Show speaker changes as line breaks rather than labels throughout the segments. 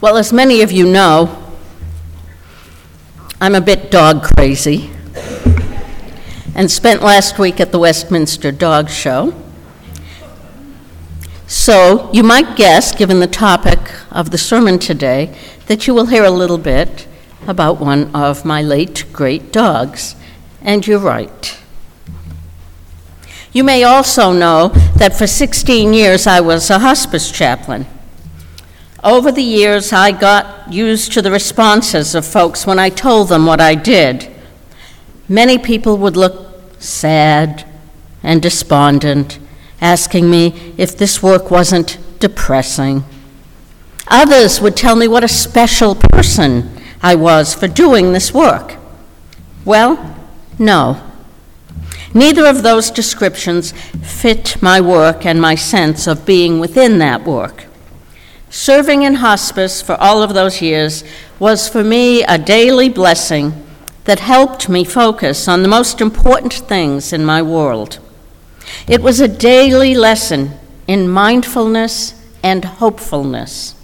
Well, as many of you know, I'm a bit dog crazy and spent last week at the Westminster Dog Show. So you might guess, given the topic of the sermon today, that you will hear a little bit about one of my late great dogs. And you're right. You may also know that for 16 years I was a hospice chaplain. Over the years, I got used to the responses of folks when I told them what I did. Many people would look sad and despondent, asking me if this work wasn't depressing. Others would tell me what a special person I was for doing this work. Well, no. Neither of those descriptions fit my work and my sense of being within that work. Serving in hospice for all of those years was for me a daily blessing that helped me focus on the most important things in my world. It was a daily lesson in mindfulness and hopefulness.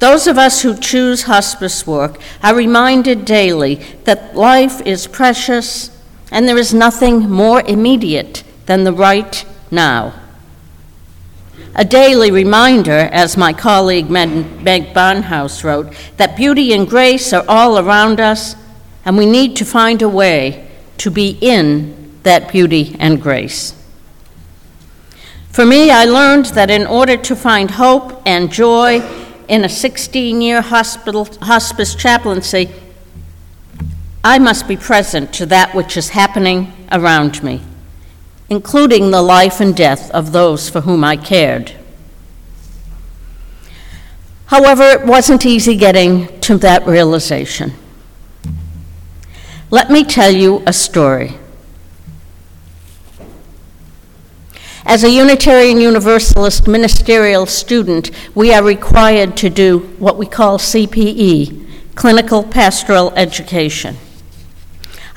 Those of us who choose hospice work are reminded daily that life is precious and there is nothing more immediate than the right now a daily reminder, as my colleague Meg Barnhouse wrote, that beauty and grace are all around us, and we need to find a way to be in that beauty and grace. For me, I learned that in order to find hope and joy in a 16 year hospice chaplaincy, I must be present to that which is happening around me including the life and death of those for whom I cared. However, it wasn't easy getting to that realization. Let me tell you a story. As a Unitarian Universalist ministerial student, we are required to do what we call CPE, Clinical Pastoral Education.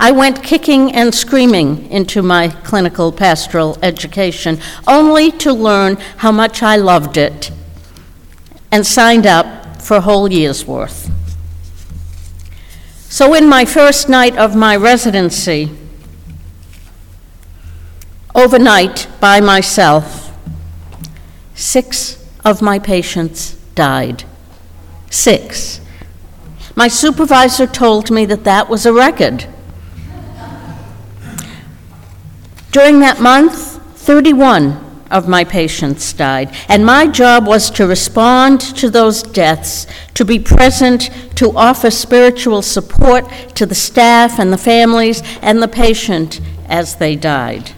I went kicking and screaming into my clinical pastoral education, only to learn how much I loved it and signed up for a whole year's worth. So, in my first night of my residency, overnight by myself, six of my patients died. Six. My supervisor told me that that was a record. During that month, 31 of my patients died, and my job was to respond to those deaths, to be present, to offer spiritual support to the staff and the families and the patient as they died.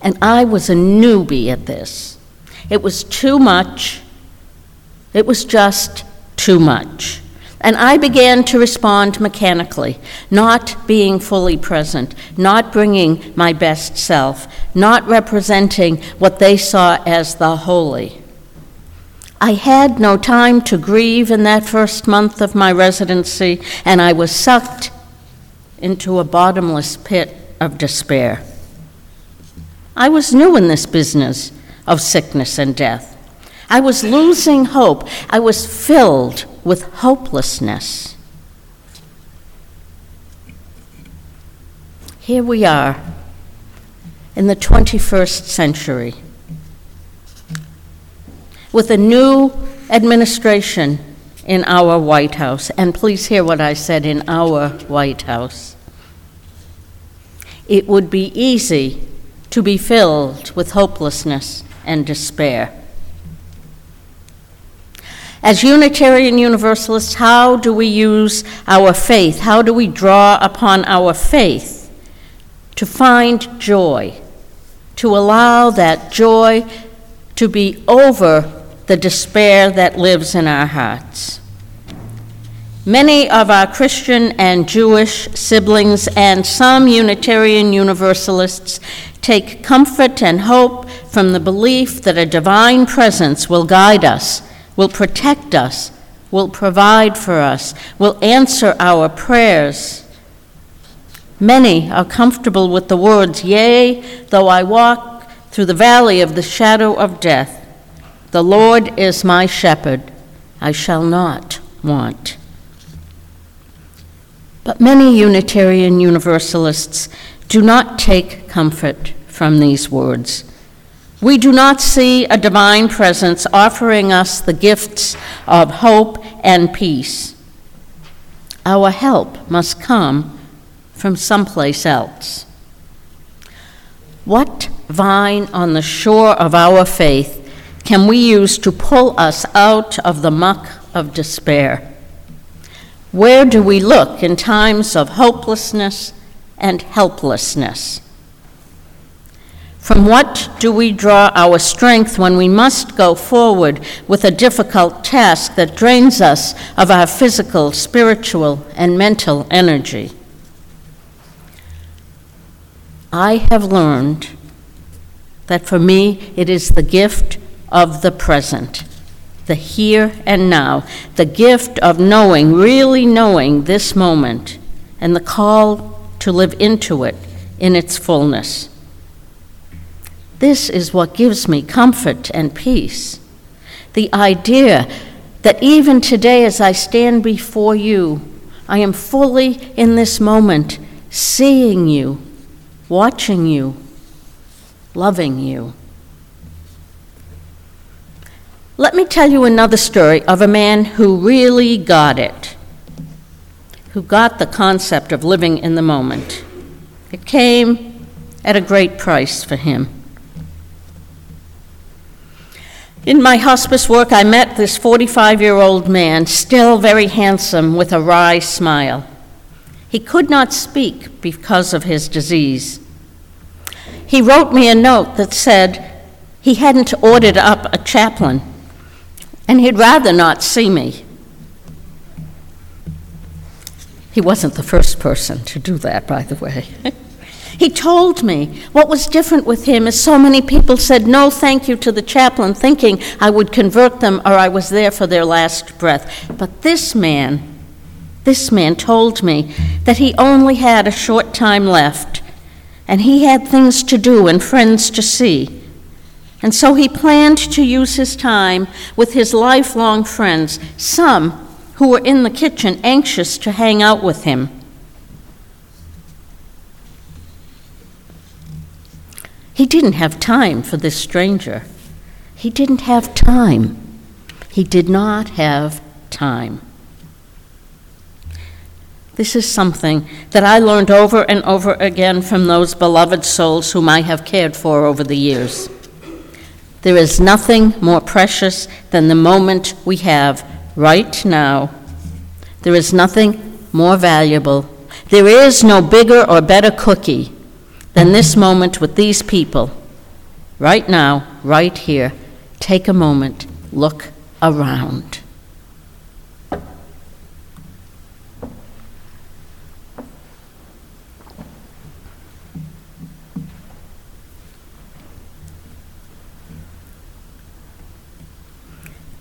And I was a newbie at this. It was too much. It was just too much. And I began to respond mechanically, not being fully present, not bringing my best self, not representing what they saw as the holy. I had no time to grieve in that first month of my residency, and I was sucked into a bottomless pit of despair. I was new in this business of sickness and death. I was losing hope. I was filled with hopelessness. Here we are in the 21st century with a new administration in our White House. And please hear what I said in our White House. It would be easy to be filled with hopelessness and despair. As Unitarian Universalists, how do we use our faith? How do we draw upon our faith to find joy, to allow that joy to be over the despair that lives in our hearts? Many of our Christian and Jewish siblings and some Unitarian Universalists take comfort and hope from the belief that a divine presence will guide us will protect us, will provide for us, will answer our prayers. Many are comfortable with the words, Yea, though I walk through the valley of the shadow of death, The Lord is my shepherd, I shall not want. But many Unitarian Universalists do not take comfort from these words. We do not see a divine presence offering us the gifts of hope and peace. Our help must come from someplace else. What vine on the shore of our faith can we use to pull us out of the muck of despair? Where do we look in times of hopelessness and helplessness? From what do we draw our strength when we must go forward with a difficult task that drains us of our physical, spiritual, and mental energy? I have learned that for me it is the gift of the present, the here and now, the gift of knowing, really knowing this moment, and the call to live into it in its fullness. This is what gives me comfort and peace. The idea that even today, as I stand before you, I am fully in this moment, seeing you, watching you, loving you. Let me tell you another story of a man who really got it, who got the concept of living in the moment. It came at a great price for him. In my hospice work, I met this 45 year old man, still very handsome, with a wry smile. He could not speak because of his disease. He wrote me a note that said he hadn't ordered up a chaplain and he'd rather not see me. He wasn't the first person to do that, by the way. he told me what was different with him is so many people said no thank you to the chaplain, thinking I would convert them or I was there for their last breath. But this man, this man told me that he only had a short time left and he had things to do and friends to see. And so he planned to use his time with his lifelong friends, some who were in the kitchen anxious to hang out with him. He didn't have time for this stranger. He didn't have time. He did not have time. This is something that I learned over and over again from those beloved souls whom I have cared for over the years. There is nothing more precious than the moment we have right now. There is nothing more valuable. There is no bigger or better cookie than this moment with these people. Right now, right here, take a moment, look around.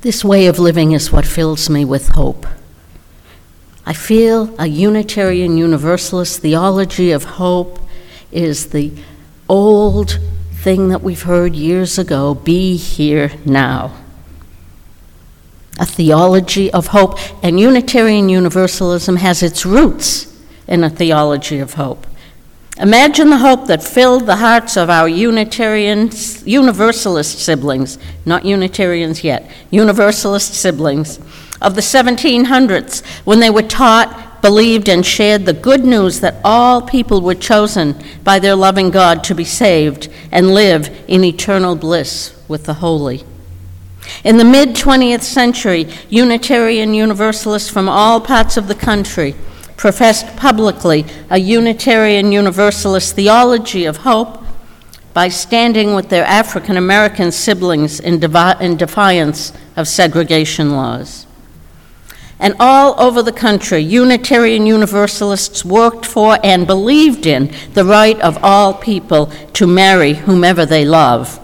This way of living is what fills me with hope. I feel a Unitarian Universalist theology of hope is the old thing that we've heard years ago be here now. A theology of hope, and Unitarian Universalism has its roots in a theology of hope. Imagine the hope that filled the hearts of our Unitarian, Universalist siblings, not Unitarians yet, Universalist siblings of the 1700s when they were taught, believed, and shared the good news that all people were chosen by their loving God to be saved and live in eternal bliss with the holy. In the mid 20th century, Unitarian Universalists from all parts of the country professed publicly a Unitarian Universalist theology of hope by standing with their African American siblings in, devi- in, defiance of segregation laws. And all over the country, Unitarian Universalists worked for and believed in the right of all people to marry whomever they love.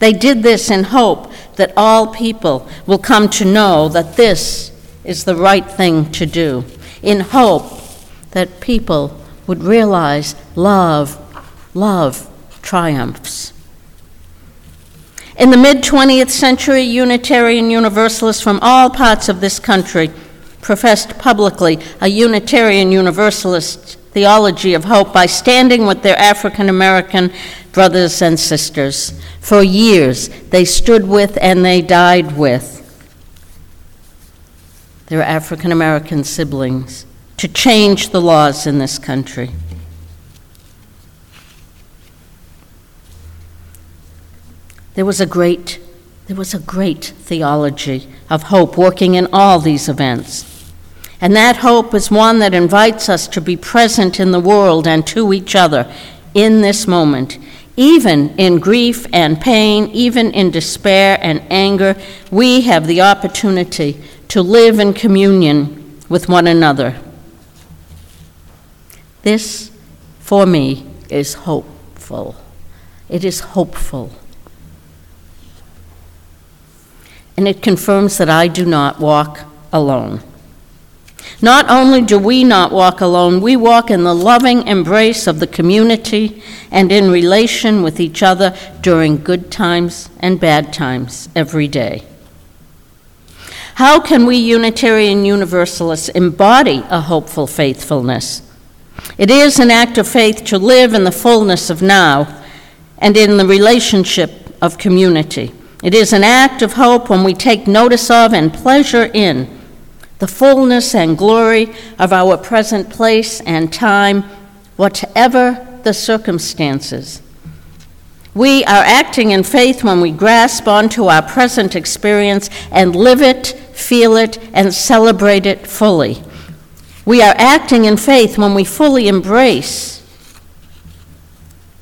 They did this in hope that all people will come to know that this is the right thing to do in hope that people would realize love, love triumphs. In the mid 20th century, Unitarian Universalists from all parts of this country professed publicly a Unitarian Universalist theology of hope by standing with their African American brothers and sisters. For years, they stood with and they died with their African American siblings to change the laws in this country. There was a great there was a great theology of hope working in all these events. And that hope is one that invites us to be present in the world and to each other in this moment. Even in grief and pain, even in despair and anger, we have the opportunity to live in communion with one another. This, for me, is hopeful. It is hopeful. And it confirms that I do not walk alone. Not only do we not walk alone, we walk in the loving embrace of the community and in relation with each other during good times and bad times every day. How can we Unitarian Universalists embody a hopeful faithfulness? It is an act of faith to live in the fullness of now and in the relationship of community. It is an act of hope when we take notice of and pleasure in the fullness and glory of our present place and time, whatever the circumstances. We are acting in faith when we grasp onto our present experience and live it, feel it, and celebrate it fully. We are acting in faith when we fully embrace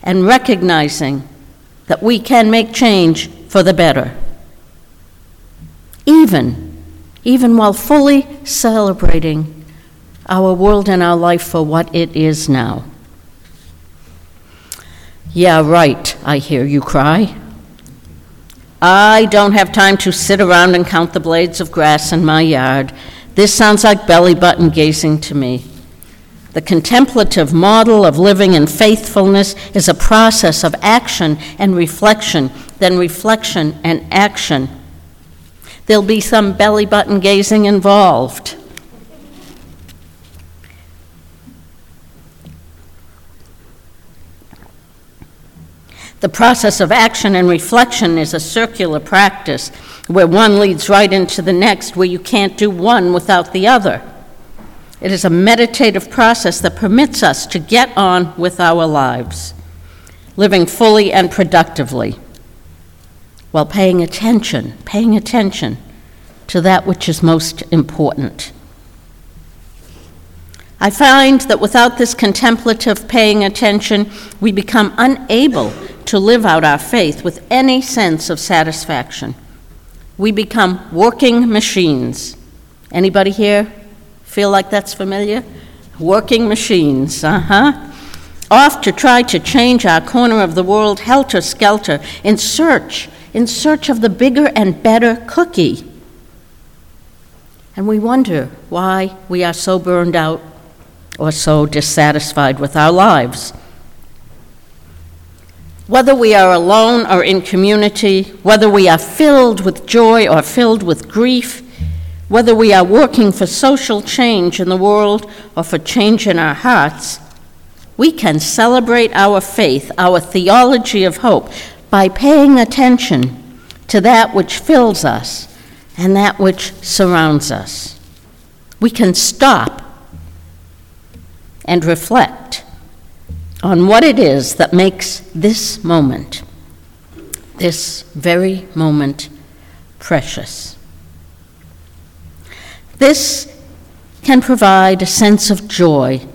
and recognizing that we can make change for the better. Even, even while fully celebrating our world and our life for what it is now. Yeah, right, I hear you cry. I don't have time to sit around and count the blades of grass in my yard. This sounds like belly button gazing to me. The contemplative model of living in faithfulness is a process of action and reflection, then reflection and action. There'll be some belly button gazing involved. The process of action and reflection is a circular practice where one leads right into the next, where you can't do one without the other. It is a meditative process that permits us to get on with our lives, living fully and productively, while paying attention, paying attention to that which is most important. I find that without this contemplative paying attention, we become unable to live out our faith with any sense of satisfaction. We become working machines. Anybody here Feel like that's familiar? Working machines, uh huh. Off to try to change our corner of the world helter skelter in search, in search of the bigger and better cookie. And we wonder why we are so burned out or so dissatisfied with our lives. Whether we are alone or in community, whether we are filled with joy or filled with grief, whether we are working for social change in the world or for change in our hearts, we can celebrate our faith, our theology of hope, by paying attention to that which fills us and that which surrounds us. We can stop and reflect on what it is that makes this moment, this very moment, precious. This can provide a sense of joy,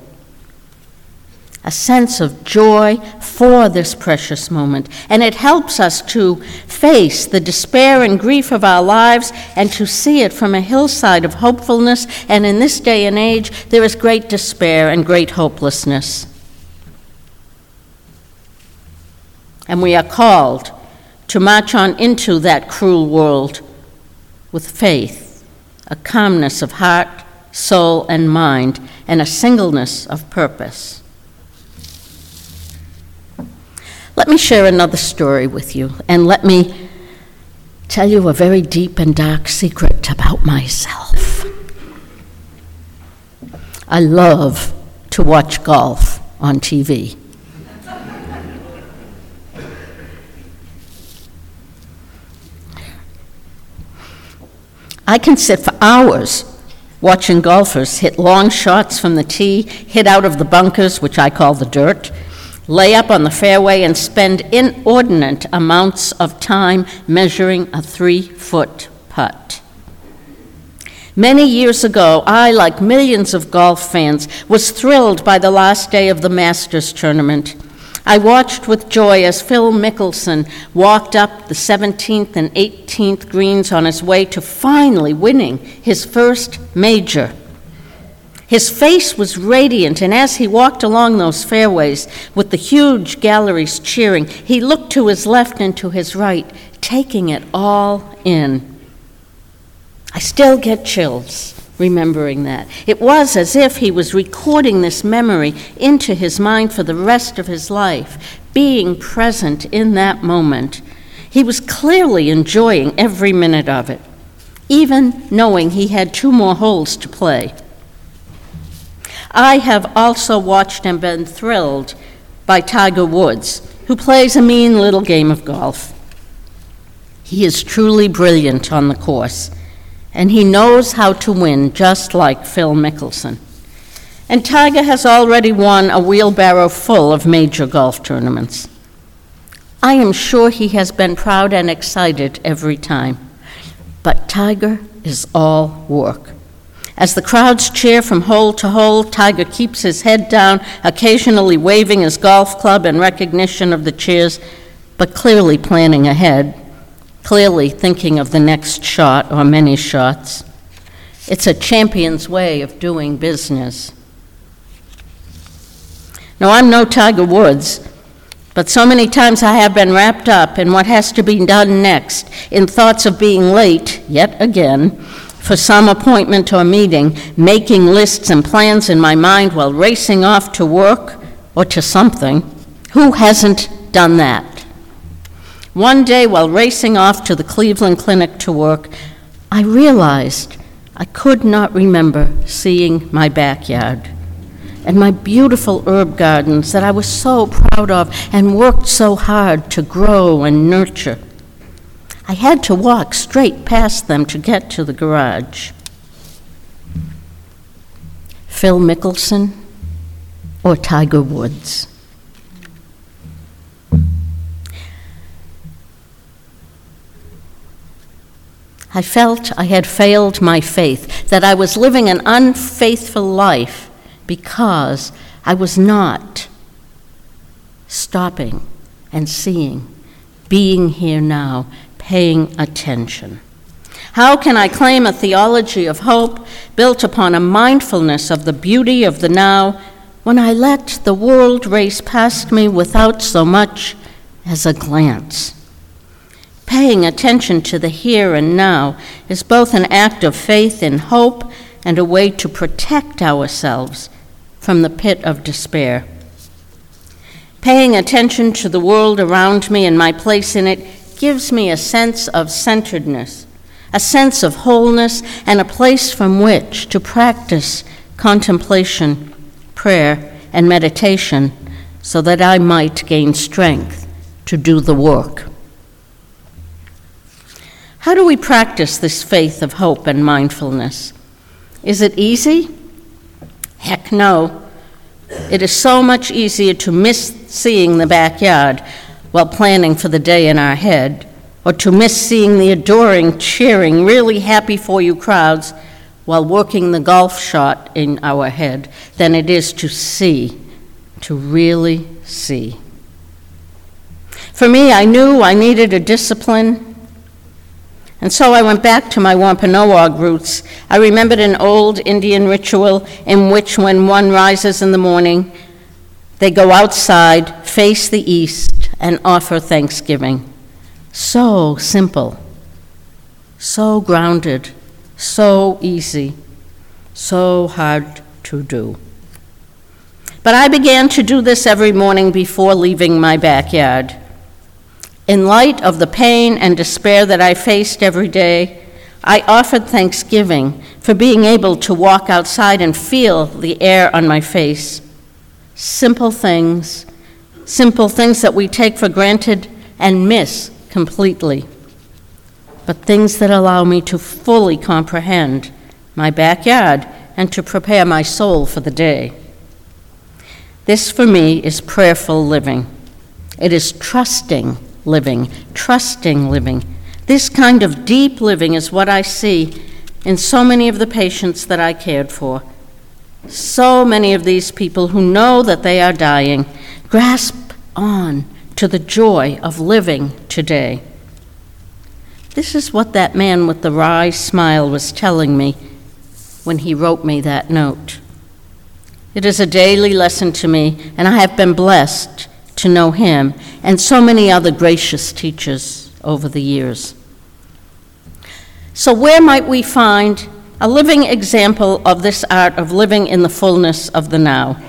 a sense of joy for this precious moment. And it helps us to face the despair and grief of our lives and to see it from a hillside of hopefulness. And in this day and age, there is great despair and great hopelessness. And we are called to march on into that cruel world with faith a calmness of heart, soul, and mind, and a singleness of purpose. Let me share another story with you, and let me tell you a very deep and dark secret about myself. I love to watch golf on TV. I can sit for hours watching golfers hit long shots from the tee, hit out of the bunkers, which I call the dirt, lay up on the fairway, and spend inordinate amounts of time measuring a three foot putt. Many years ago, I, like millions of golf fans, was thrilled by the last day of the Masters tournament. I watched with joy as Phil Mickelson walked up the 17th and 18th greens on his way to finally winning his first major. His face was radiant, and as he walked along those fairways with the huge galleries cheering, he looked to his left and to his right, taking it all in. I still get chills remembering that. It was as if he was recording this memory into his mind for the rest of his life, being present in that moment. He was clearly enjoying every minute of it, even knowing he had two more holes to play. I have also watched and been thrilled by Tiger Woods, who plays a mean little game of golf. He is truly brilliant on the course and he knows how to win just like Phil Mickelson. And Tiger has already won a wheelbarrow full of major golf tournaments. I am sure he has been proud and excited every time. But Tiger is all work. As the crowds cheer from hole to hole, Tiger keeps his head down, occasionally waving his golf club in recognition of the cheers, but clearly planning ahead clearly thinking of the next shot or many shots. It's a champion's way of doing business. Now, I'm no Tiger Woods, but so many times I have been wrapped up in what has to be done next, in thoughts of being late, yet again, for some appointment or meeting, making lists and plans in my mind while racing off to work or to something. Who hasn't done that? One day, while racing off to the Cleveland Clinic to work, I realized I could not remember seeing my backyard and my beautiful herb gardens that I was so proud of and worked so hard to grow and nurture. I had to walk straight past them to get to the garage. Phil Mickelson or Tiger Woods? I felt I had failed my faith, that I was living an unfaithful life because I was not stopping and seeing, being here now, paying attention. How can I claim a theology of hope built upon a mindfulness of the beauty of the now when I let the world race past me without so much as a glance? Paying attention to the here and now is both an act of faith and hope and a way to protect ourselves from the pit of despair. Paying attention to the world around me and my place in it gives me a sense of centeredness, a sense of wholeness, and a place from which to practice contemplation, prayer, and meditation so that I might gain strength to do the work. How do we practice this faith of hope and mindfulness? Is it easy? Heck no. It is so much easier to miss seeing the backyard while planning for the day in our head, or to miss seeing the adoring, cheering, really happy for you crowds while working the golf shot in our head, than it is to see, to really see. For me, I knew I needed a discipline and so I went back to my Wampanoag roots. I remembered an old Indian ritual in which, when one rises in the morning, they go outside, face the east, and offer thanksgiving. So simple, so grounded, so easy, so hard to do. But I began to do this every morning before leaving my backyard. In light of the pain and despair that I faced every day, I offered thanksgiving for being able to walk outside and feel the air on my face. Simple things, simple things that we take for granted and miss completely, but things that allow me to fully comprehend my backyard and to prepare my soul for the day. This, for me, is prayerful living. It is trusting living, trusting living. This kind of deep living is what I see in so many of the patients that I cared for. So many of these people who know that they are dying grasp on to the joy of living today. This is what that man with the wry smile was telling me when he wrote me that note. It is a daily lesson to me, and I have been blessed to know him and so many other gracious teachers over the years. So, where might we find a living example of this art of living in the fullness of the now?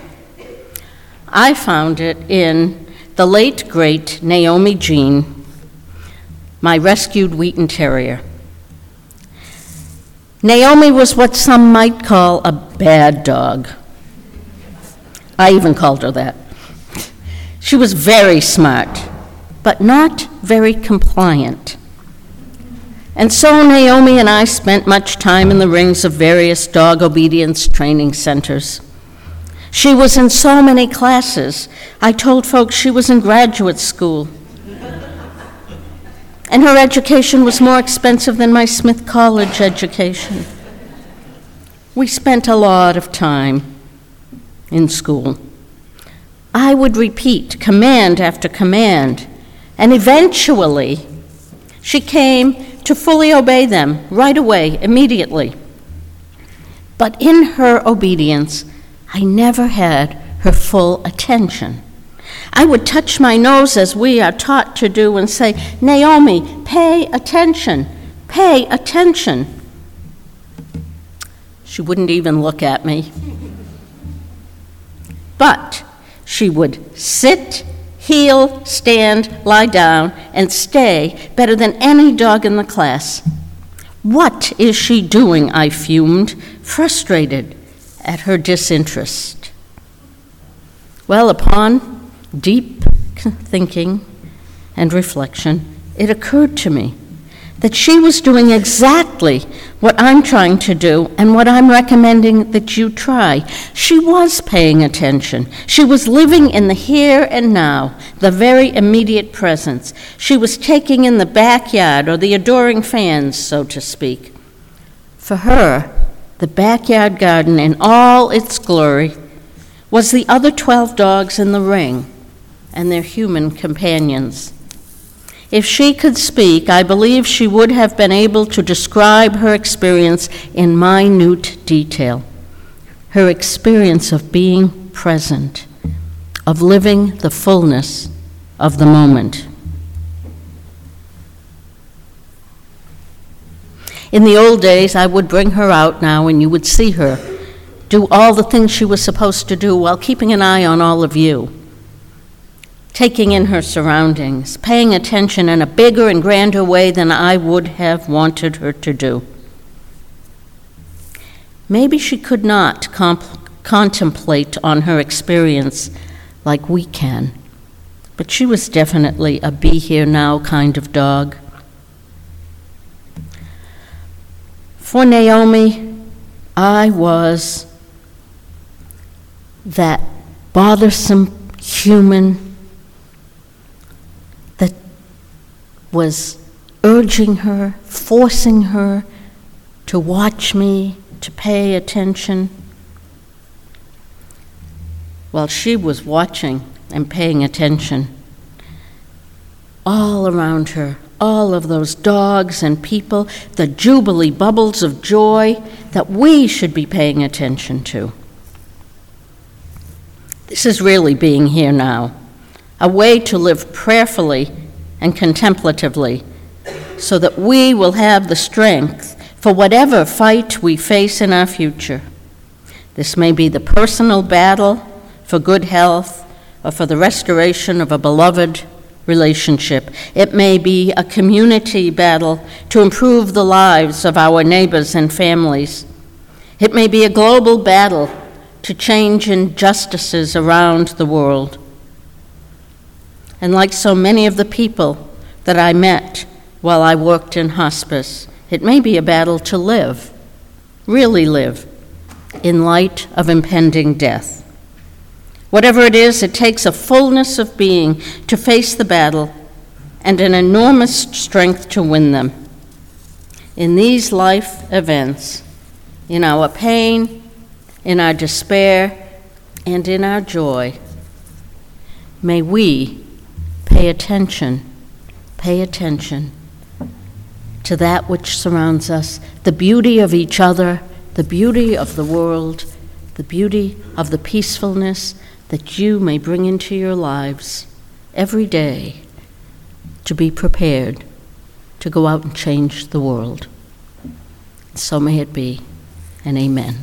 I found it in the late, great Naomi Jean, my rescued Wheaten Terrier. Naomi was what some might call a bad dog. I even called her that. She was very smart, but not very compliant. And so Naomi and I spent much time in the rings of various dog obedience training centers. She was in so many classes. I told folks she was in graduate school. And her education was more expensive than my Smith College education. We spent a lot of time in school. I would repeat command after command, and eventually she came to fully obey them right away, immediately. But in her obedience, I never had her full attention. I would touch my nose as we are taught to do and say, Naomi, pay attention, pay attention. She wouldn't even look at me. But she would sit heel, stand, lie down, and stay better than any dog in the class. What is she doing? I fumed, frustrated at her disinterest. Well, upon deep thinking and reflection, it occurred to me that she was doing exactly what I'm trying to do and what I'm recommending that you try. She was paying attention. She was living in the here and now, the very immediate presence. She was taking in the backyard or the adoring fans, so to speak. For her, the backyard garden in all its glory was the other 12 dogs in the ring and their human companions. If she could speak, I believe she would have been able to describe her experience in minute detail. Her experience of being present, of living the fullness of the moment. In the old days, I would bring her out now and you would see her do all the things she was supposed to do while keeping an eye on all of you taking in her surroundings, paying attention in a bigger and grander way than I would have wanted her to do. Maybe she could not comp- contemplate on her experience like we can, but she was definitely a be here now kind of dog. For Naomi, I was that bothersome human was urging her, forcing her to watch me, to pay attention. While she was watching and paying attention, all around her, all of those dogs and people, the jubilee bubbles of joy that we should be paying attention to. This is really being here now, a way to live prayerfully and contemplatively, so that we will have the strength for whatever fight we face in our future. This may be the personal battle for good health or for the restoration of a beloved relationship. It may be a community battle to improve the lives of our neighbors and families. It may be a global battle to change injustices around the world. And like so many of the people that I met while I worked in hospice, it may be a battle to live, really live, in light of impending death. Whatever it is, it takes a fullness of being to face the battle and an enormous strength to win them. In these life events, in our pain, in our despair, and in our joy, may we pay attention, pay attention to that which surrounds us, the beauty of each other, the beauty of the world, the beauty of the peacefulness that you may bring into your lives every day to be prepared to go out and change the world. So may it be, and amen.